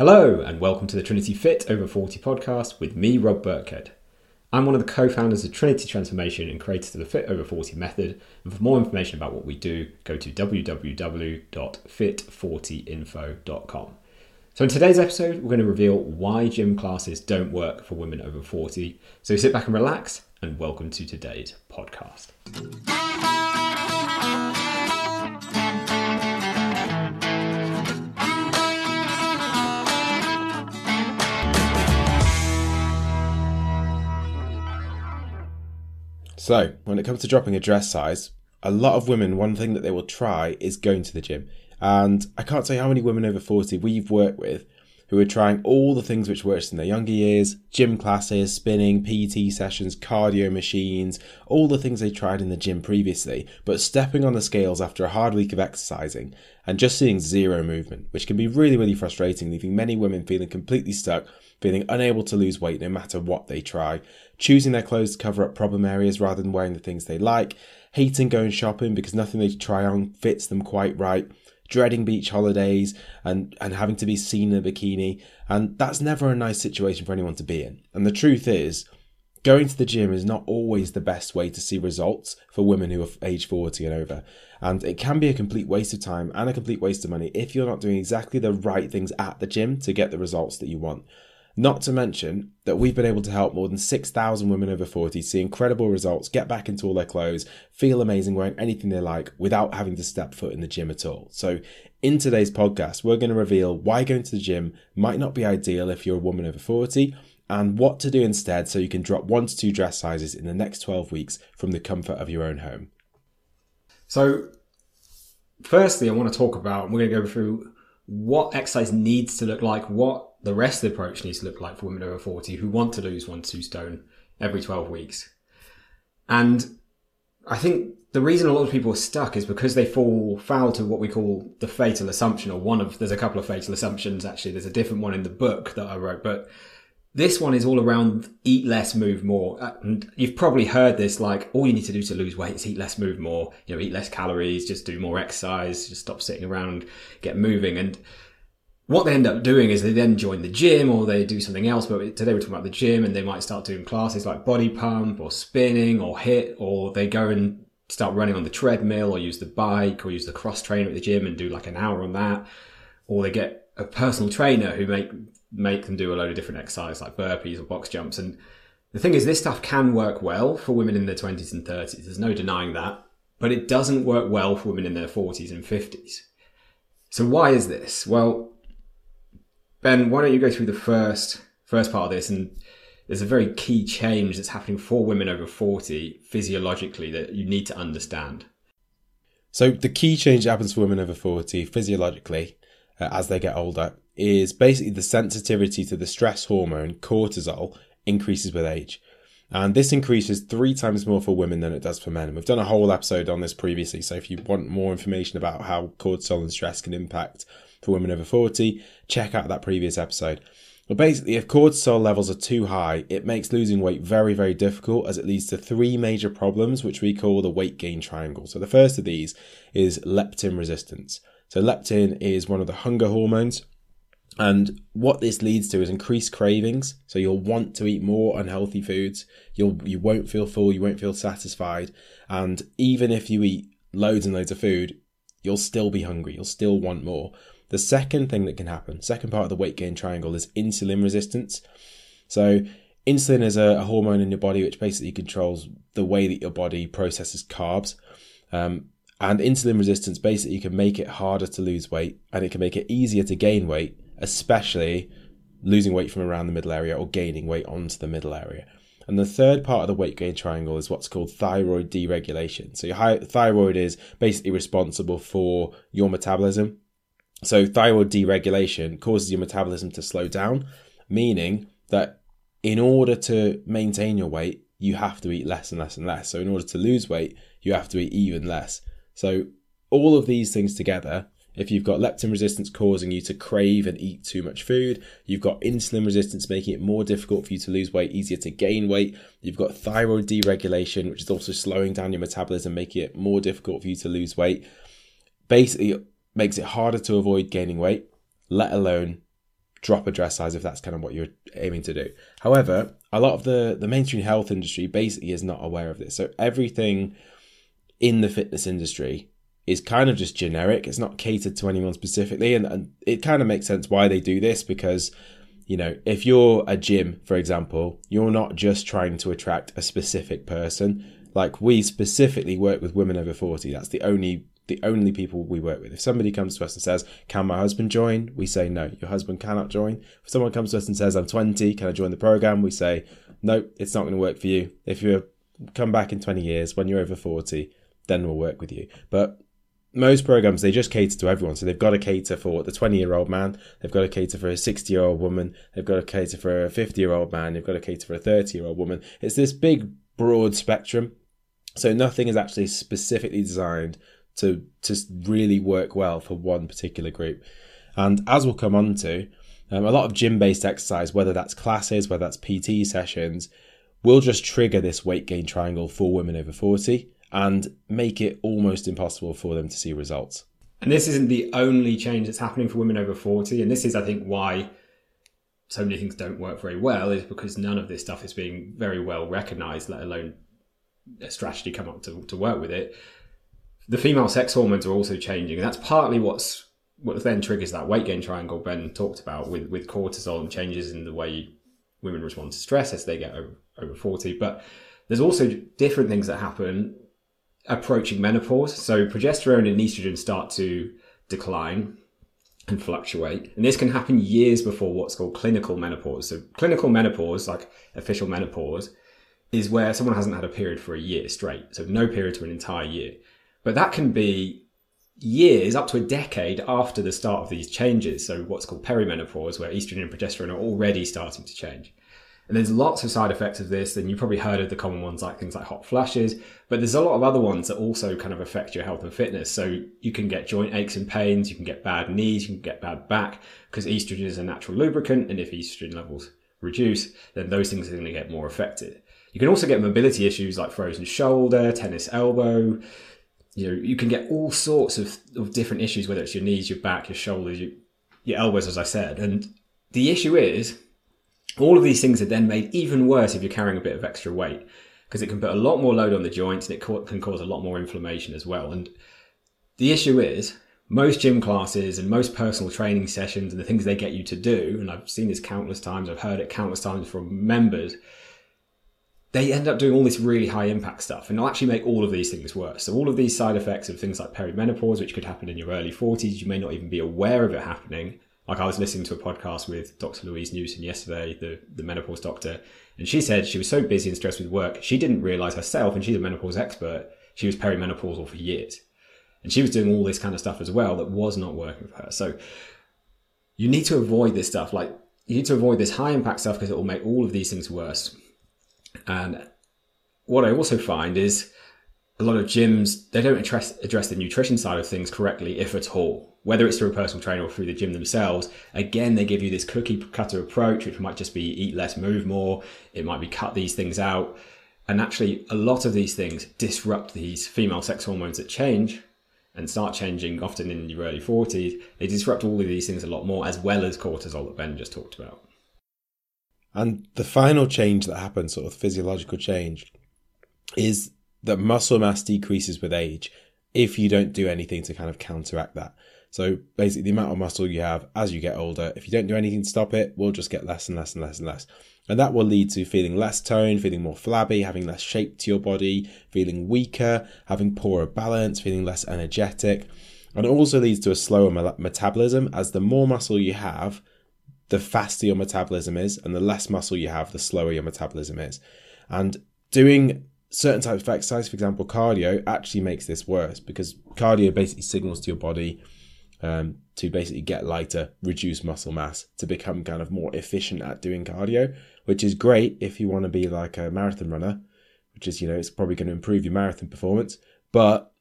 Hello, and welcome to the Trinity Fit Over 40 podcast with me, Rob Birkhead. I'm one of the co founders of Trinity Transformation and creators of the Fit Over 40 method. And for more information about what we do, go to www.fit40info.com. So, in today's episode, we're going to reveal why gym classes don't work for women over 40. So, sit back and relax, and welcome to today's podcast. So, when it comes to dropping a dress size, a lot of women, one thing that they will try is going to the gym. And I can't say how many women over 40 we've worked with who are trying all the things which worked in their younger years gym classes, spinning, PT sessions, cardio machines, all the things they tried in the gym previously, but stepping on the scales after a hard week of exercising and just seeing zero movement, which can be really, really frustrating, leaving many women feeling completely stuck, feeling unable to lose weight no matter what they try, choosing their clothes to cover up problem areas rather than wearing the things they like, hating going shopping because nothing they try on fits them quite right dreading beach holidays and, and having to be seen in a bikini. And that's never a nice situation for anyone to be in. And the truth is, going to the gym is not always the best way to see results for women who are age 40 and over. And it can be a complete waste of time and a complete waste of money if you're not doing exactly the right things at the gym to get the results that you want. Not to mention that we've been able to help more than 6,000 women over 40 see incredible results, get back into all their clothes, feel amazing wearing anything they like without having to step foot in the gym at all. So, in today's podcast, we're going to reveal why going to the gym might not be ideal if you're a woman over 40 and what to do instead so you can drop one to two dress sizes in the next 12 weeks from the comfort of your own home. So, firstly, I want to talk about, we're going to go through what exercise needs to look like, what the rest of the approach needs to look like for women over 40 who want to lose one to two stone every 12 weeks. And I think the reason a lot of people are stuck is because they fall foul to what we call the fatal assumption, or one of, there's a couple of fatal assumptions actually. There's a different one in the book that I wrote, but this one is all around eat less, move more. Uh, and you've probably heard this like, all you need to do to lose weight is eat less, move more, you know, eat less calories, just do more exercise, just stop sitting around, get moving. And what they end up doing is they then join the gym or they do something else. But today we're talking about the gym and they might start doing classes like body pump or spinning or HIIT or they go and start running on the treadmill or use the bike or use the cross trainer at the gym and do like an hour on that. Or they get a personal trainer who make, make them do a load of different exercises like burpees or box jumps. And the thing is, this stuff can work well for women in their 20s and 30s. There's no denying that. But it doesn't work well for women in their 40s and 50s. So why is this? Well, Ben, why don't you go through the first first part of this and there's a very key change that's happening for women over 40 physiologically that you need to understand. So the key change that happens for women over 40 physiologically uh, as they get older is basically the sensitivity to the stress hormone cortisol increases with age. And this increases three times more for women than it does for men. And we've done a whole episode on this previously. So if you want more information about how cortisol and stress can impact for women over 40, check out that previous episode. But basically, if cortisol levels are too high, it makes losing weight very, very difficult as it leads to three major problems, which we call the weight gain triangle. So the first of these is leptin resistance. So leptin is one of the hunger hormones. And what this leads to is increased cravings. So you'll want to eat more unhealthy foods. You'll you won't feel full. You won't feel satisfied. And even if you eat loads and loads of food, you'll still be hungry. You'll still want more. The second thing that can happen, second part of the weight gain triangle, is insulin resistance. So, insulin is a, a hormone in your body which basically controls the way that your body processes carbs. Um, and insulin resistance basically can make it harder to lose weight and it can make it easier to gain weight, especially losing weight from around the middle area or gaining weight onto the middle area. And the third part of the weight gain triangle is what's called thyroid deregulation. So your thyroid is basically responsible for your metabolism so thyroid deregulation causes your metabolism to slow down, meaning that in order to maintain your weight, you have to eat less and less and less. So in order to lose weight, you have to eat even less. So all of these things together, if you've got leptin resistance causing you to crave and eat too much food, you've got insulin resistance making it more difficult for you to lose weight, easier to gain weight, you've got thyroid deregulation, which is also slowing down your metabolism, making it more difficult for you to lose weight. Basically, makes it harder to avoid gaining weight, let alone drop a dress size if that's kind of what you're aiming to do. However, a lot of the the mainstream health industry basically is not aware of this. So everything in the fitness industry is kind of just generic. It's not catered to anyone specifically, and, and it kind of makes sense why they do this because you know, if you're a gym, for example, you're not just trying to attract a specific person. Like we specifically work with women over 40. That's the only the only people we work with. If somebody comes to us and says, "Can my husband join?" we say, "No, your husband cannot join." If someone comes to us and says, "I'm 20, can I join the program?" we say, "No, it's not going to work for you. If you come back in 20 years when you're over 40, then we'll work with you." But most programs they just cater to everyone so they've got to cater for the 20 year old man they've got to cater for a 60 year old woman they've got to cater for a 50 year old man they've got to cater for a 30 year old woman it's this big broad spectrum so nothing is actually specifically designed to to really work well for one particular group and as we'll come on to um, a lot of gym based exercise whether that's classes whether that's pt sessions will just trigger this weight gain triangle for women over 40 and make it almost impossible for them to see results. And this isn't the only change that's happening for women over 40. And this is, I think, why so many things don't work very well, is because none of this stuff is being very well recognized, let alone a strategy come up to, to work with it. The female sex hormones are also changing. And that's partly what's what then triggers that weight gain triangle Ben talked about with, with cortisol and changes in the way women respond to stress as they get over, over 40. But there's also different things that happen approaching menopause. So progesterone and estrogen start to decline and fluctuate. And this can happen years before what's called clinical menopause. So clinical menopause, like official menopause, is where someone hasn't had a period for a year straight. So no period for an entire year. But that can be years, up to a decade after the start of these changes. So what's called perimenopause, where estrogen and progesterone are already starting to change. And there's lots of side effects of this, and you've probably heard of the common ones like things like hot flashes, but there's a lot of other ones that also kind of affect your health and fitness. So you can get joint aches and pains, you can get bad knees, you can get bad back, because estrogen is a natural lubricant, and if estrogen levels reduce, then those things are going to get more affected. You can also get mobility issues like frozen shoulder, tennis elbow. You know, you can get all sorts of, of different issues, whether it's your knees, your back, your shoulders, your, your elbows, as I said. And the issue is all of these things are then made even worse if you're carrying a bit of extra weight because it can put a lot more load on the joints and it can cause a lot more inflammation as well. And the issue is most gym classes and most personal training sessions and the things they get you to do, and I've seen this countless times, I've heard it countless times from members, they end up doing all this really high impact stuff and they'll actually make all of these things worse. So all of these side effects of things like perimenopause, which could happen in your early 40s, you may not even be aware of it happening like I was listening to a podcast with Dr. Louise Newson yesterday, the, the menopause doctor, and she said she was so busy and stressed with work, she didn't realize herself, and she's a menopause expert, she was perimenopausal for years. And she was doing all this kind of stuff as well that was not working for her. So you need to avoid this stuff. Like you need to avoid this high impact stuff because it will make all of these things worse. And what I also find is a lot of gyms, they don't address, address the nutrition side of things correctly, if at all. Whether it's through a personal trainer or through the gym themselves, again, they give you this cookie cutter approach, which might just be eat less, move more. It might be cut these things out. And actually, a lot of these things disrupt these female sex hormones that change and start changing often in your early 40s. They disrupt all of these things a lot more, as well as cortisol that Ben just talked about. And the final change that happens, sort of physiological change, is that muscle mass decreases with age if you don't do anything to kind of counteract that. So basically, the amount of muscle you have as you get older, if you don't do anything to stop it, will just get less and less and less and less. And that will lead to feeling less toned, feeling more flabby, having less shape to your body, feeling weaker, having poorer balance, feeling less energetic. And it also leads to a slower metabolism as the more muscle you have, the faster your metabolism is, and the less muscle you have, the slower your metabolism is. And doing certain types of exercise, for example, cardio, actually makes this worse because cardio basically signals to your body um, to basically get lighter, reduce muscle mass, to become kind of more efficient at doing cardio, which is great if you want to be like a marathon runner, which is, you know, it's probably going to improve your marathon performance. But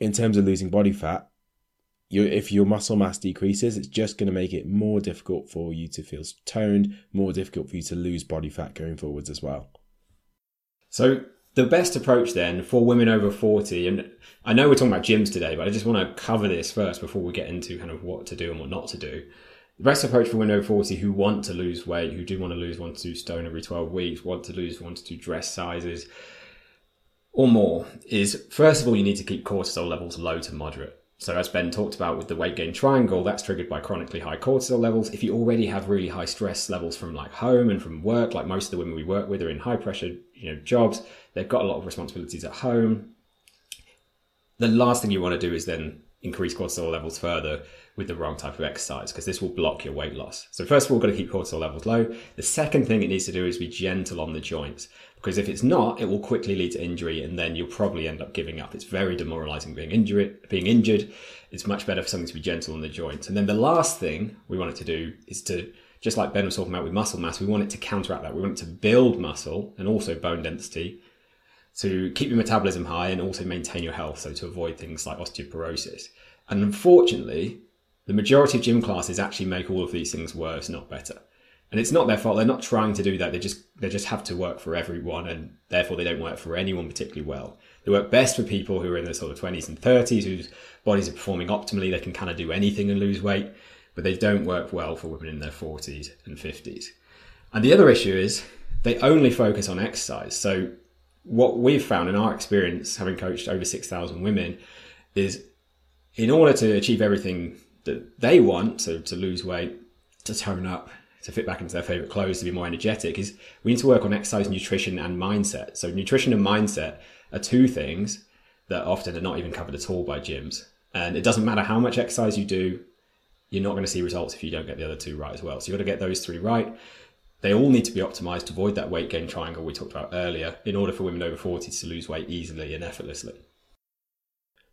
in terms of losing body fat, you, if your muscle mass decreases, it's just going to make it more difficult for you to feel toned, more difficult for you to lose body fat going forwards as well. So the best approach then for women over 40 and i know we're talking about gyms today but i just want to cover this first before we get into kind of what to do and what not to do The best approach for women over 40 who want to lose weight, who do want to lose one to two stone every 12 weeks, want to lose one to two dress sizes or more, is first of all, you need to keep cortisol levels low to moderate. So, as Ben talked about with the weight gain triangle, that's triggered by chronically high cortisol levels. If you already have really high stress levels from like home and from work, like most of the women we work with are in high pressure, you know, jobs, they've got a lot of responsibilities at home. The last thing you want to do is then increase cortisol levels further with the wrong type of exercise because this will block your weight loss. So first of all, got to keep cortisol levels low. The second thing it needs to do is be gentle on the joints because if it's not, it will quickly lead to injury and then you'll probably end up giving up. It's very demoralizing being injured. Being injured. It's much better for something to be gentle on the joints. And then the last thing we want it to do is to just like Ben was talking about with muscle mass, we want it to counteract that. We want it to build muscle and also bone density to keep your metabolism high and also maintain your health. So to avoid things like osteoporosis. And unfortunately, the majority of gym classes actually make all of these things worse, not better. And it's not their fault. They're not trying to do that. They just they just have to work for everyone, and therefore they don't work for anyone particularly well. They work best for people who are in their sort of twenties and thirties, whose bodies are performing optimally. They can kind of do anything and lose weight, but they don't work well for women in their forties and fifties. And the other issue is they only focus on exercise. So what we've found in our experience, having coached over six thousand women, is in order to achieve everything that they want, so to lose weight, to tone up, to fit back into their favorite clothes, to be more energetic, is we need to work on exercise, nutrition, and mindset. So, nutrition and mindset are two things that often are not even covered at all by gyms. And it doesn't matter how much exercise you do, you're not going to see results if you don't get the other two right as well. So, you've got to get those three right. They all need to be optimized to avoid that weight gain triangle we talked about earlier in order for women over 40 to lose weight easily and effortlessly.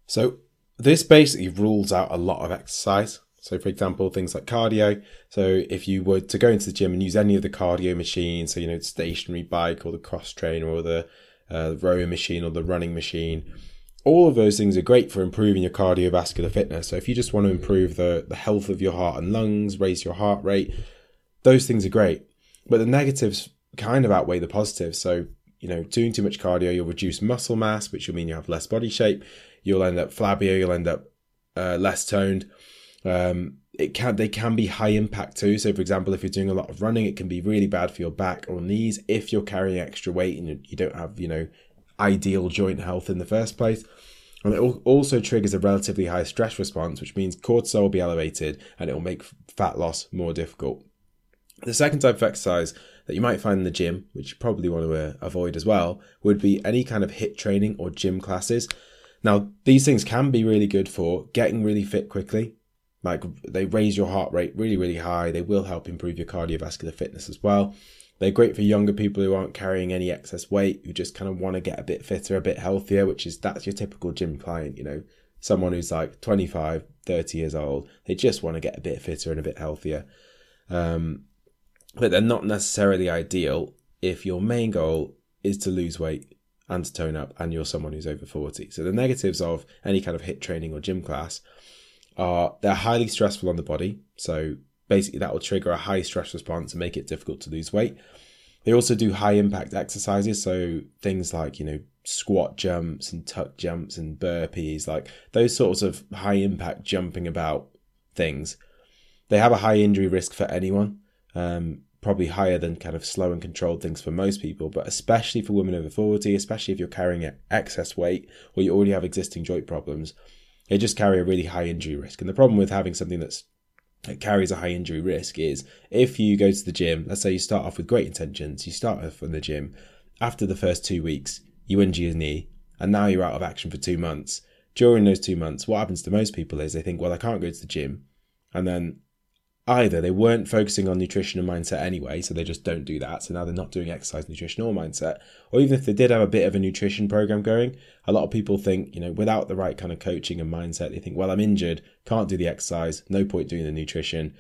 So, this basically rules out a lot of exercise. So, for example, things like cardio. So, if you were to go into the gym and use any of the cardio machines, so you know, stationary bike or the cross trainer or the uh, rowing machine or the running machine, all of those things are great for improving your cardiovascular fitness. So, if you just want to improve the, the health of your heart and lungs, raise your heart rate, those things are great. But the negatives kind of outweigh the positives. So, you know, doing too much cardio, you'll reduce muscle mass, which will mean you have less body shape you'll end up flabbier, you'll end up uh, less toned. Um, it can they can be high impact too. So, for example, if you're doing a lot of running, it can be really bad for your back or knees if you're carrying extra weight and you don't have you know ideal joint health in the first place. And it also triggers a relatively high stress response, which means cortisol will be elevated and it will make fat loss more difficult. The second type of exercise that you might find in the gym, which you probably want to uh, avoid as well, would be any kind of HIIT training or gym classes. Now, these things can be really good for getting really fit quickly. Like they raise your heart rate really, really high. They will help improve your cardiovascular fitness as well. They're great for younger people who aren't carrying any excess weight, who just kind of want to get a bit fitter, a bit healthier, which is that's your typical gym client, you know, someone who's like 25, 30 years old. They just want to get a bit fitter and a bit healthier. Um, but they're not necessarily ideal if your main goal is to lose weight and to tone up and you're someone who's over 40. So the negatives of any kind of HIIT training or gym class are they're highly stressful on the body. So basically that will trigger a high stress response and make it difficult to lose weight. They also do high impact exercises, so things like, you know, squat jumps and tuck jumps and burpees, like those sorts of high impact jumping about things. They have a high injury risk for anyone. Um, probably higher than kind of slow and controlled things for most people, but especially for women over 40, especially if you're carrying excess weight or you already have existing joint problems, they just carry a really high injury risk. And the problem with having something that's that carries a high injury risk is if you go to the gym, let's say you start off with great intentions, you start off in the gym, after the first two weeks, you injure your knee, and now you're out of action for two months. During those two months, what happens to most people is they think, well, I can't go to the gym. And then either they weren't focusing on nutrition and mindset anyway, so they just don't do that. So now they're not doing exercise, nutrition, or mindset. Or even if they did have a bit of a nutrition program going, a lot of people think, you know, without the right kind of coaching and mindset, they think, well, I'm injured, can't do the exercise, no point doing the nutrition.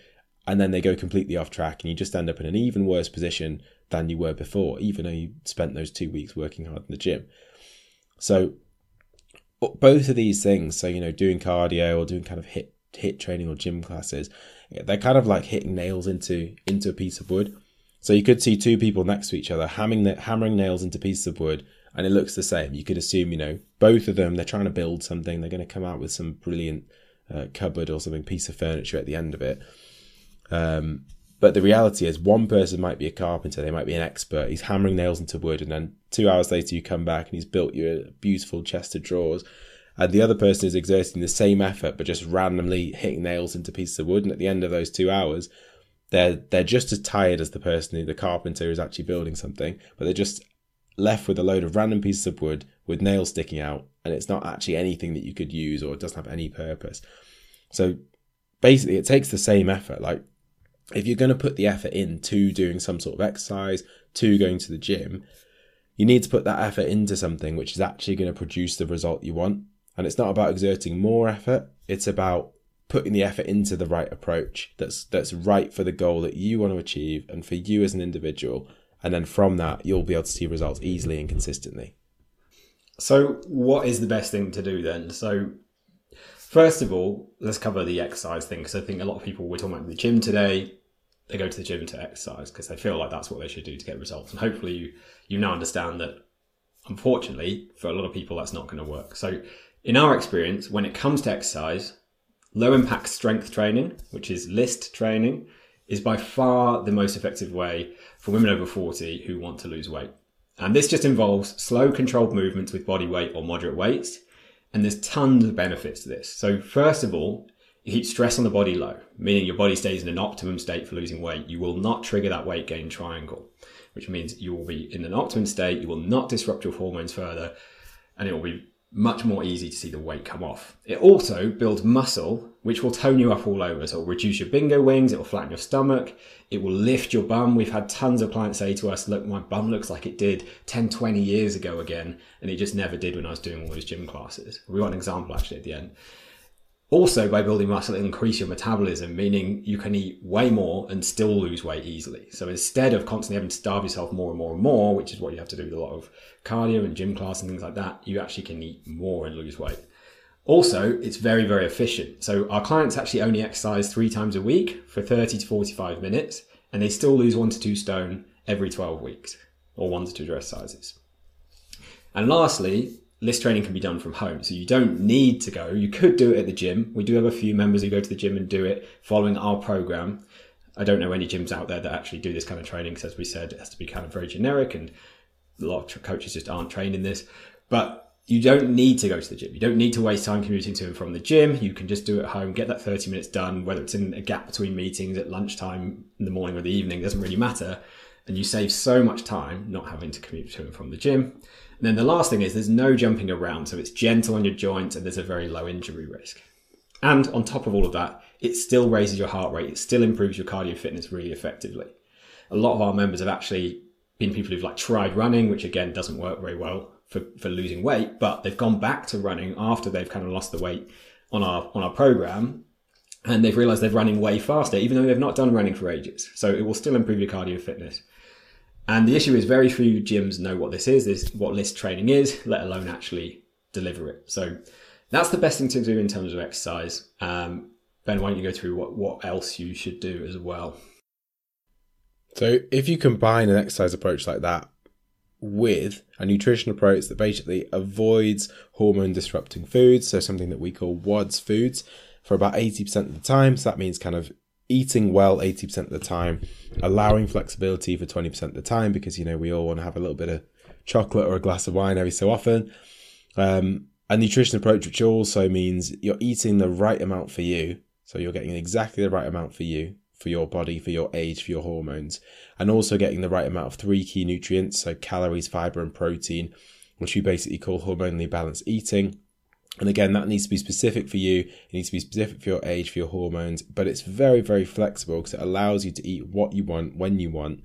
And then they go completely off track and you just end up in an even worse position than you were before, even though you spent those two weeks working hard in the gym. So both of these things, so you know, doing cardio or doing kind of HIIT HIIT training or gym classes, they're kind of like hitting nails into into a piece of wood. So you could see two people next to each other hammering hammering nails into pieces of wood, and it looks the same. You could assume, you know, both of them they're trying to build something. They're going to come out with some brilliant uh, cupboard or something piece of furniture at the end of it. Um, but the reality is, one person might be a carpenter, they might be an expert. He's hammering nails into wood, and then two hours later, you come back and he's built you a beautiful chest of drawers. And the other person is exerting the same effort, but just randomly hitting nails into pieces of wood. And at the end of those two hours, they're they're just as tired as the person who the carpenter is actually building something, but they're just left with a load of random pieces of wood with nails sticking out, and it's not actually anything that you could use or it doesn't have any purpose. So basically, it takes the same effort. Like if you're going to put the effort into doing some sort of exercise, to going to the gym, you need to put that effort into something which is actually going to produce the result you want. And it's not about exerting more effort, it's about putting the effort into the right approach that's that's right for the goal that you want to achieve and for you as an individual. And then from that, you'll be able to see results easily and consistently. So, what is the best thing to do then? So, first of all, let's cover the exercise thing because I think a lot of people we're talking about the gym today. They go to the gym to exercise because they feel like that's what they should do to get results. And hopefully, you you now understand that. Unfortunately, for a lot of people, that's not going to work. So, in our experience, when it comes to exercise, low impact strength training, which is LIST training, is by far the most effective way for women over 40 who want to lose weight. And this just involves slow controlled movements with body weight or moderate weights. And there's tons of benefits to this. So first of all, it keeps stress on the body low, meaning your body stays in an optimum state for losing weight. You will not trigger that weight gain triangle, which means you will be in an optimum state. You will not disrupt your hormones further and it will be much more easy to see the weight come off. It also builds muscle, which will tone you up all over. So it'll reduce your bingo wings, it will flatten your stomach, it will lift your bum. We've had tons of clients say to us, look, my bum looks like it did 10, 20 years ago again, and it just never did when I was doing all those gym classes. We got an example actually at the end. Also, by building muscle, increase your metabolism, meaning you can eat way more and still lose weight easily. So instead of constantly having to starve yourself more and more and more, which is what you have to do with a lot of cardio and gym class and things like that, you actually can eat more and lose weight. Also, it's very, very efficient. So our clients actually only exercise three times a week for 30 to 45 minutes, and they still lose one to two stone every 12 weeks, or one to two dress sizes. And lastly, LIST training can be done from home. So you don't need to go. You could do it at the gym. We do have a few members who go to the gym and do it following our program. I don't know any gyms out there that actually do this kind of training because, as we said, it has to be kind of very generic and a lot of coaches just aren't trained in this. But you don't need to go to the gym. You don't need to waste time commuting to and from the gym. You can just do it at home, get that 30 minutes done, whether it's in a gap between meetings at lunchtime in the morning or the evening, doesn't really matter. And you save so much time not having to commute to and from the gym. And then the last thing is there's no jumping around, so it's gentle on your joints and there's a very low injury risk. And on top of all of that, it still raises your heart rate, it still improves your cardio fitness really effectively. A lot of our members have actually been people who've like tried running, which again doesn't work very well for, for losing weight, but they've gone back to running after they've kind of lost the weight on our on our program and they've realized they're running way faster, even though they've not done running for ages. So it will still improve your cardio fitness. And the issue is very few gyms know what this is, this what list training is, let alone actually deliver it. So that's the best thing to do in terms of exercise. Um, ben, why don't you go through what, what else you should do as well? So if you combine an exercise approach like that with a nutrition approach that basically avoids hormone disrupting foods, so something that we call WODS foods, for about 80% of the time. So that means kind of eating well 80% of the time, allowing flexibility for 20% of the time because, you know, we all want to have a little bit of chocolate or a glass of wine every so often. Um, a nutrition approach, which also means you're eating the right amount for you. So you're getting exactly the right amount for you, for your body, for your age, for your hormones, and also getting the right amount of three key nutrients. So calories, fiber, and protein, which we basically call hormonally balanced eating. And again, that needs to be specific for you. It needs to be specific for your age, for your hormones, but it's very, very flexible because it allows you to eat what you want when you want.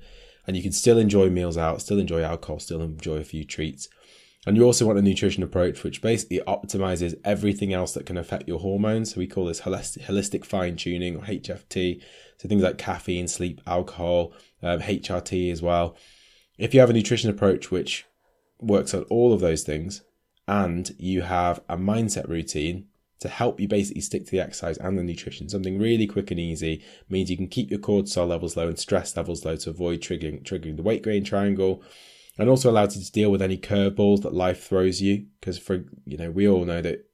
And you can still enjoy meals out, still enjoy alcohol, still enjoy a few treats. And you also want a nutrition approach which basically optimizes everything else that can affect your hormones. So we call this holistic, fine tuning or HFT. So things like caffeine, sleep, alcohol, um, HRT as well. If you have a nutrition approach which works on all of those things, and you have a mindset routine to help you basically stick to the exercise and the nutrition. Something really quick and easy means you can keep your cortisol levels low and stress levels low to avoid triggering triggering the weight gain triangle, and also allows you to deal with any curveballs that life throws you. Because for you know, we all know that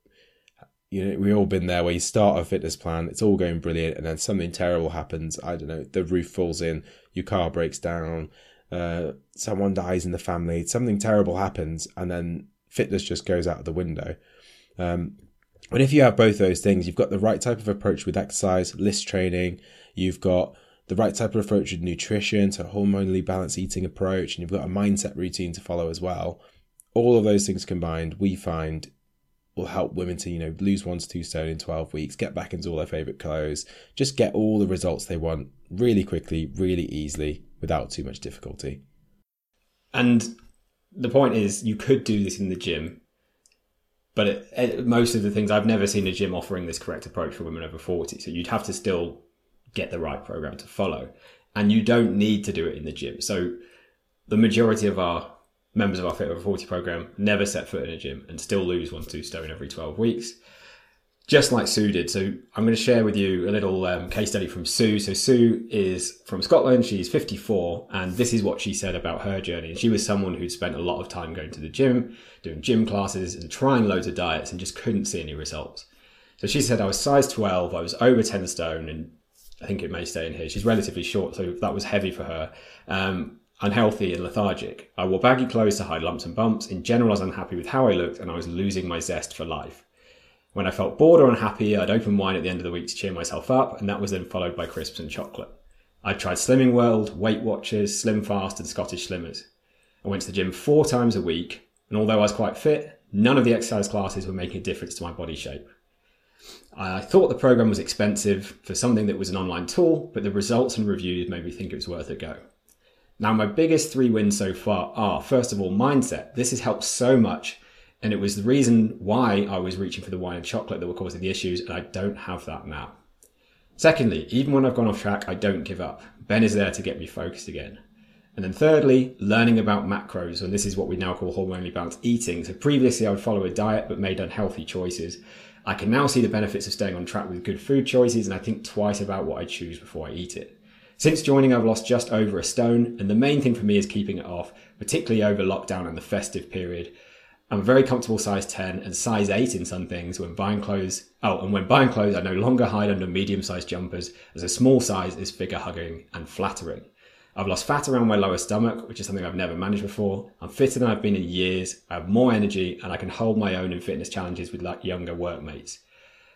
you know, we all been there where you start a fitness plan, it's all going brilliant, and then something terrible happens. I don't know, the roof falls in, your car breaks down, uh, someone dies in the family, something terrible happens, and then fitness just goes out of the window. Um, but if you have both those things, you've got the right type of approach with exercise, list training, you've got the right type of approach with nutrition, so hormonally balanced eating approach, and you've got a mindset routine to follow as well. All of those things combined, we find will help women to, you know, lose one to two stone in 12 weeks, get back into all their favorite clothes, just get all the results they want really quickly, really easily, without too much difficulty. And the point is, you could do this in the gym, but it, it, most of the things I've never seen a gym offering this correct approach for women over 40. So you'd have to still get the right program to follow. And you don't need to do it in the gym. So the majority of our members of our Fit Over 40 program never set foot in a gym and still lose one to two stone every 12 weeks, just like Sue did. So I'm going to share with you a little um, case study from Sue. So Sue is from Scotland. She's 54, and this is what she said about her journey. And she was someone who'd spent a lot of time going to the gym, doing gym classes, and trying loads of diets, and just couldn't see any results. So she said, I was size 12, I was over 10 stone, and I think it may stay in here. She's relatively short, so that was heavy for her. Um, unhealthy and lethargic. I wore baggy clothes to hide lumps and bumps. In general, I was unhappy with how I looked and I was losing my zest for life. When I felt bored or unhappy, I'd open wine at the end of the week to cheer myself up, and that was then followed by crisps and chocolate. I tried Slimming World, Weight Watchers, Slim Fast, and Scottish Slimmers. I went to the gym four times a week, and although I was quite fit, none of the exercise classes were making a difference to my body shape. I thought the program was expensive for something that was an online tool, but the results and reviews made me think it was worth a go. Now, my biggest three wins so far are first of all, mindset. This has helped so much. And it was the reason why I was reaching for the wine and chocolate that were causing the issues. And I don't have that now. Secondly, even when I've gone off track, I don't give up. Ben is there to get me focused again. And then thirdly, learning about macros. And this is what we now call hormonally balanced eating. So previously I would follow a diet, but made unhealthy choices. I can now see the benefits of staying on track with good food choices. And I think twice about what I choose before I eat it. Since joining, I've lost just over a stone, and the main thing for me is keeping it off, particularly over lockdown and the festive period. I'm a very comfortable size 10 and size 8 in some things when buying clothes. Oh, and when buying clothes, I no longer hide under medium sized jumpers, as a small size is figure hugging and flattering. I've lost fat around my lower stomach, which is something I've never managed before. I'm fitter than I've been in years. I have more energy and I can hold my own in fitness challenges with like younger workmates.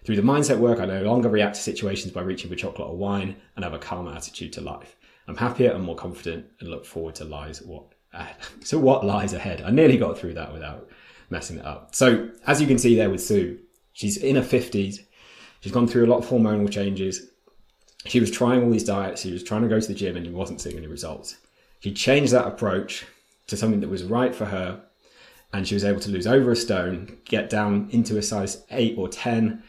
Through the mindset work, I no longer react to situations by reaching for chocolate or wine and have a calmer attitude to life. I'm happier and more confident and look forward to lies what. Ah, so what lies ahead? I nearly got through that without messing it up. So as you can see there with Sue, she's in her 50s. She's gone through a lot of hormonal changes. She was trying all these diets. She was trying to go to the gym and she wasn't seeing any results. She changed that approach to something that was right for her and she was able to lose over a stone, get down into a size 8 or 10,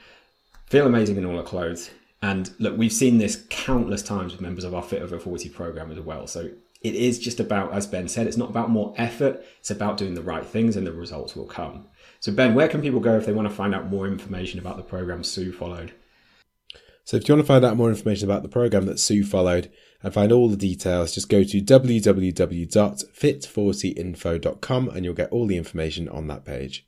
feel amazing in all her clothes. And look, we've seen this countless times with members of our Fit Over 40 program as well. So it is just about, as Ben said, it's not about more effort, it's about doing the right things and the results will come. So, Ben, where can people go if they want to find out more information about the program Sue followed? So, if you want to find out more information about the program that Sue followed and find all the details, just go to www.fit40info.com and you'll get all the information on that page.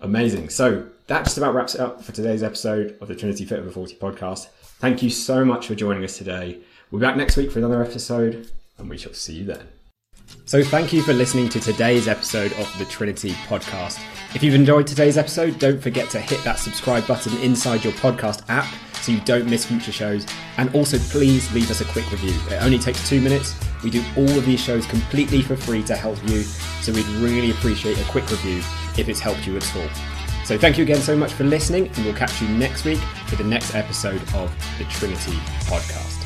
Amazing. So that just about wraps it up for today's episode of the Trinity Fit Over 40 podcast. Thank you so much for joining us today. We'll be back next week for another episode, and we shall see you then. So, thank you for listening to today's episode of the Trinity podcast. If you've enjoyed today's episode, don't forget to hit that subscribe button inside your podcast app so you don't miss future shows. And also, please leave us a quick review. It only takes two minutes. We do all of these shows completely for free to help you, so we'd really appreciate a quick review if it's helped you at all. So thank you again so much for listening, and we'll catch you next week for the next episode of the Trinity Podcast.